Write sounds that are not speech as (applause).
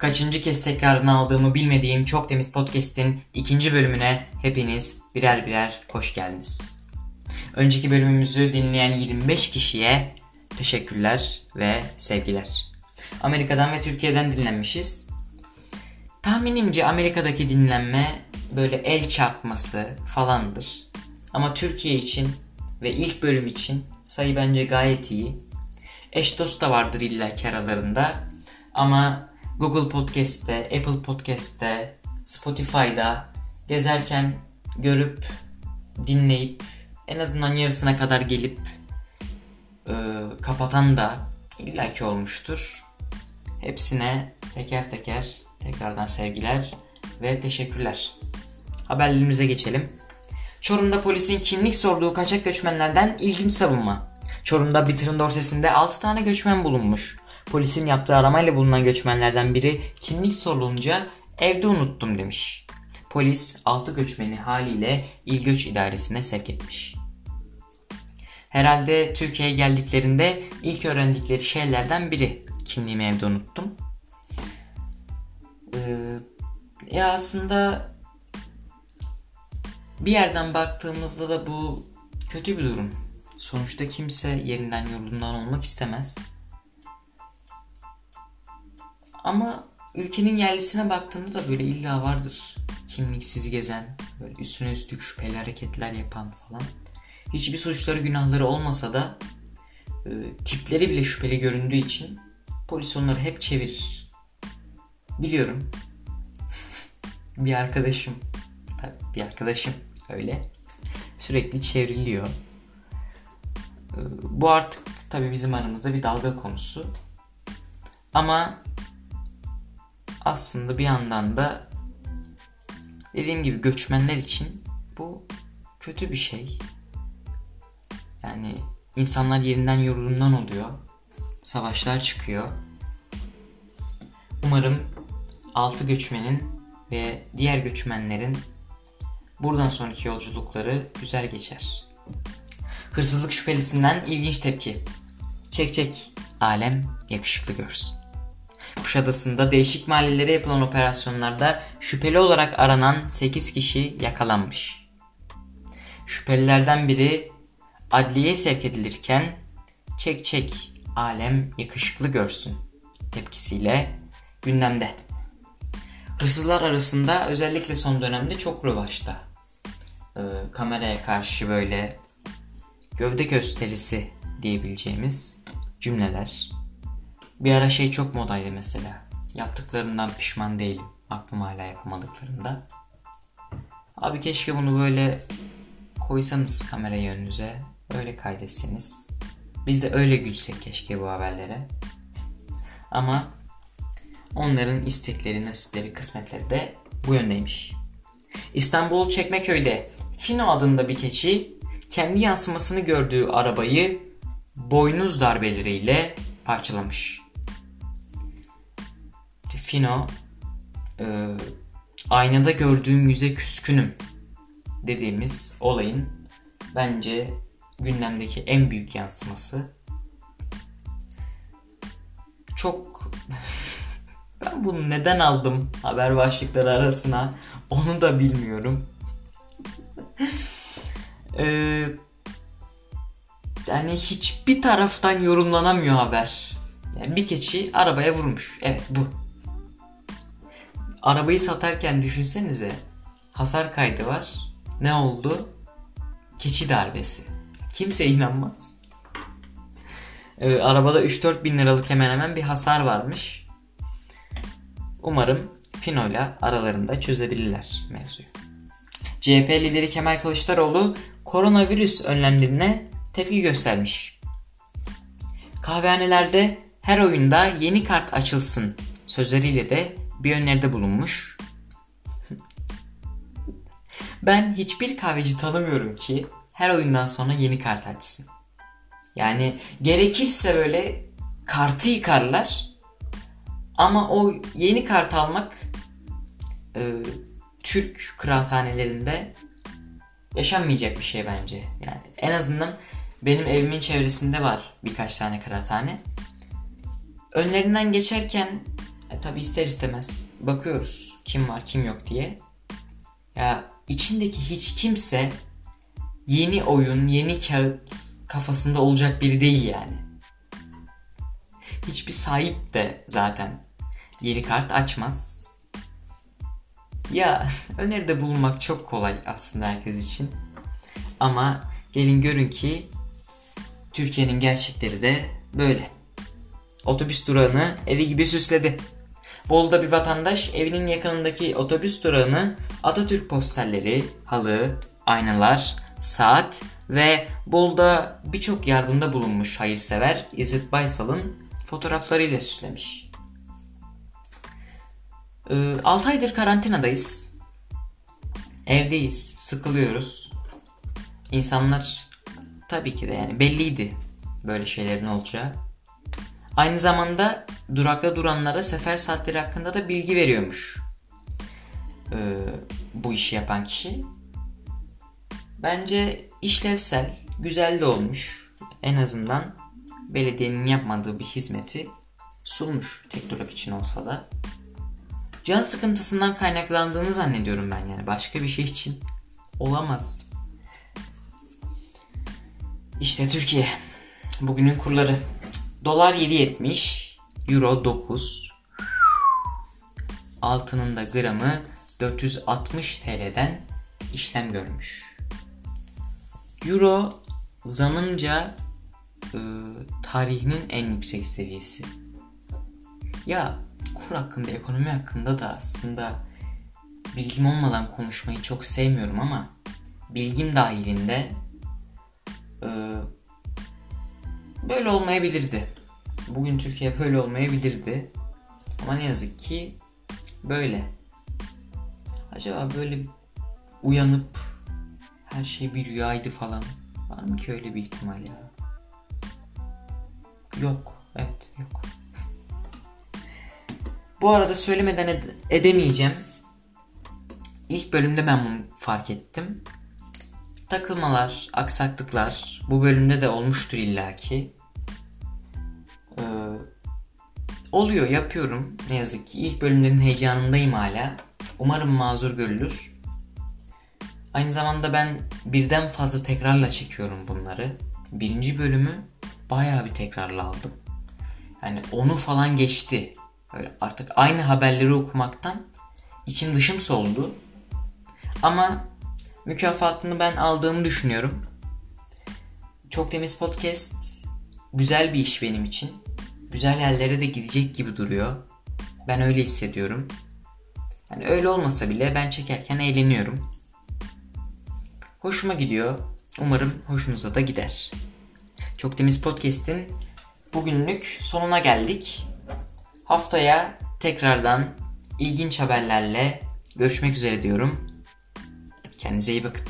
Kaçıncı kez tekrarını aldığımı bilmediğim Çok Temiz Podcast'in ikinci bölümüne hepiniz birer birer hoş geldiniz. Önceki bölümümüzü dinleyen 25 kişiye teşekkürler ve sevgiler. Amerika'dan ve Türkiye'den dinlenmişiz. Tahminimce Amerika'daki dinlenme böyle el çarpması falandır. Ama Türkiye için ve ilk bölüm için sayı bence gayet iyi. Eş dost da vardır illa ki aralarında. Ama Google Podcast'te, Apple Podcast'te, Spotify'da gezerken görüp, dinleyip, en azından yarısına kadar gelip e, kapatan da illaki olmuştur. Hepsine teker teker tekrardan sevgiler ve teşekkürler. Haberlerimize geçelim. Çorum'da polisin kimlik sorduğu kaçak göçmenlerden ilginç savunma. Çorum'da Bitir'in dorsesinde 6 tane göçmen bulunmuş. Polisin yaptığı aramayla bulunan göçmenlerden biri kimlik sorulunca evde unuttum demiş. Polis 6 göçmeni haliyle İl Göç İdaresi'ne sevk etmiş. Herhalde Türkiye'ye geldiklerinde ilk öğrendikleri şeylerden biri kimliğimi evde unuttum. Ee, ya aslında bir yerden baktığımızda da bu kötü bir durum. Sonuçta kimse yerinden yurdundan olmak istemez. Ama ülkenin yerlisine baktığında da böyle illa vardır. Kimliksiz gezen, böyle üstüne üstlük şüpheli hareketler yapan falan. Hiçbir suçları günahları olmasa da e, tipleri bile şüpheli göründüğü için polis onları hep çevirir. Biliyorum. (laughs) bir arkadaşım, tabii bir arkadaşım öyle sürekli çevriliyor. E, bu artık tabii bizim aramızda bir dalga konusu. Ama aslında bir yandan da dediğim gibi göçmenler için bu kötü bir şey. Yani insanlar yerinden yurdundan oluyor. Savaşlar çıkıyor. Umarım altı göçmenin ve diğer göçmenlerin buradan sonraki yolculukları güzel geçer. Hırsızlık şüphelisinden ilginç tepki. Çek çek, alem yakışıklı görsün. Kuşadası'nda değişik mahallelere yapılan operasyonlarda şüpheli olarak aranan 8 kişi yakalanmış. Şüphelilerden biri adliyeye sevk edilirken çek çek alem yakışıklı görsün tepkisiyle gündemde. Hırsızlar arasında özellikle son dönemde çok rövaşta. Ee, kameraya karşı böyle gövde gösterisi diyebileceğimiz cümleler bir ara şey çok modaydı mesela. Yaptıklarından pişman değilim. Aklım hala yapamadıklarında. Abi keşke bunu böyle koysanız kamerayı önünüze. Öyle kaydetseniz. Biz de öyle gülsek keşke bu haberlere. Ama onların istekleri, nasipleri, kısmetleri de bu yöndeymiş. İstanbul Çekmeköy'de Fino adında bir keçi kendi yansımasını gördüğü arabayı boynuz darbeleriyle parçalamış. Fino e, aynada gördüğüm yüze küskünüm dediğimiz olayın bence gündemdeki en büyük yansıması. Çok (laughs) ben bunu neden aldım haber başlıkları arasına onu da bilmiyorum. ee, (laughs) yani hiçbir taraftan yorumlanamıyor haber. Yani bir keçi arabaya vurmuş. Evet bu. Arabayı satarken düşünsenize hasar kaydı var. Ne oldu? Keçi darbesi. Kimse inanmaz. Ee, arabada 3-4 bin liralık hemen hemen bir hasar varmış. Umarım Fino aralarında çözebilirler mevzuyu. CHP lideri Kemal Kılıçdaroğlu koronavirüs önlemlerine tepki göstermiş. Kahvehanelerde her oyunda yeni kart açılsın sözleriyle de bir öneride bulunmuş. ben hiçbir kahveci tanımıyorum ki her oyundan sonra yeni kart açsın. Yani gerekirse böyle kartı yıkarlar ama o yeni kart almak e, Türk kıraathanelerinde yaşanmayacak bir şey bence. Yani en azından benim evimin çevresinde var birkaç tane kıraathane. Önlerinden geçerken E, tabi ister istemez bakıyoruz kim var kim yok diye. Ya içindeki hiç kimse yeni oyun, yeni kağıt kafasında olacak biri değil yani. Hiçbir sahip de zaten yeni kart açmaz. Ya (laughs) öneride bulunmak çok kolay aslında herkes için. Ama gelin görün ki Türkiye'nin gerçekleri de böyle. Otobüs durağını evi gibi süsledi. Bolu'da bir vatandaş evinin yakınındaki otobüs durağını Atatürk posterleri, halı, aynalar, saat ve Bolu'da birçok yardımda bulunmuş hayırsever İzzet Baysal'ın fotoğraflarıyla süslemiş. 6 ee, aydır karantinadayız. Evdeyiz, sıkılıyoruz. İnsanlar tabii ki de yani belliydi böyle şeylerin olacağı. Aynı zamanda durakta duranlara sefer saatleri hakkında da bilgi veriyormuş. Ee, bu işi yapan kişi. Bence işlevsel, güzel de olmuş. En azından belediyenin yapmadığı bir hizmeti sunmuş tek durak için olsa da. Can sıkıntısından kaynaklandığını zannediyorum ben yani. Başka bir şey için olamaz. İşte Türkiye. Bugünün kurları. Dolar 7.70, Euro 9, altının da gramı 460 TL'den işlem görmüş. Euro zanımca e, tarihinin en yüksek seviyesi. Ya kur hakkında, ekonomi hakkında da aslında bilgim olmadan konuşmayı çok sevmiyorum ama bilgim dahilinde e, böyle olmayabilirdi. Bugün Türkiye böyle olmayabilirdi. Ama ne yazık ki böyle. Acaba böyle uyanıp her şey bir rüyaydı falan. Var mı ki öyle bir ihtimal ya? Yok. Evet yok. Bu arada söylemeden ed- edemeyeceğim. İlk bölümde ben bunu fark ettim. Takılmalar, aksaklıklar bu bölümde de olmuştur illaki. Oluyor, yapıyorum. Ne yazık ki ilk bölümlerin heyecanındayım hala. Umarım mazur görülür. Aynı zamanda ben birden fazla tekrarla çekiyorum bunları. Birinci bölümü bayağı bir tekrarla aldım. Yani onu falan geçti. Böyle artık aynı haberleri okumaktan içim dışım soldu. Ama mükafatını ben aldığımı düşünüyorum. Çok Temiz Podcast güzel bir iş benim için. Güzel yerlere de gidecek gibi duruyor. Ben öyle hissediyorum. Yani öyle olmasa bile ben çekerken eğleniyorum. Hoşuma gidiyor. Umarım hoşunuza da gider. Çok Temiz Podcast'in bugünlük sonuna geldik. Haftaya tekrardan ilginç haberlerle görüşmek üzere diyorum. Kendinize iyi bakın.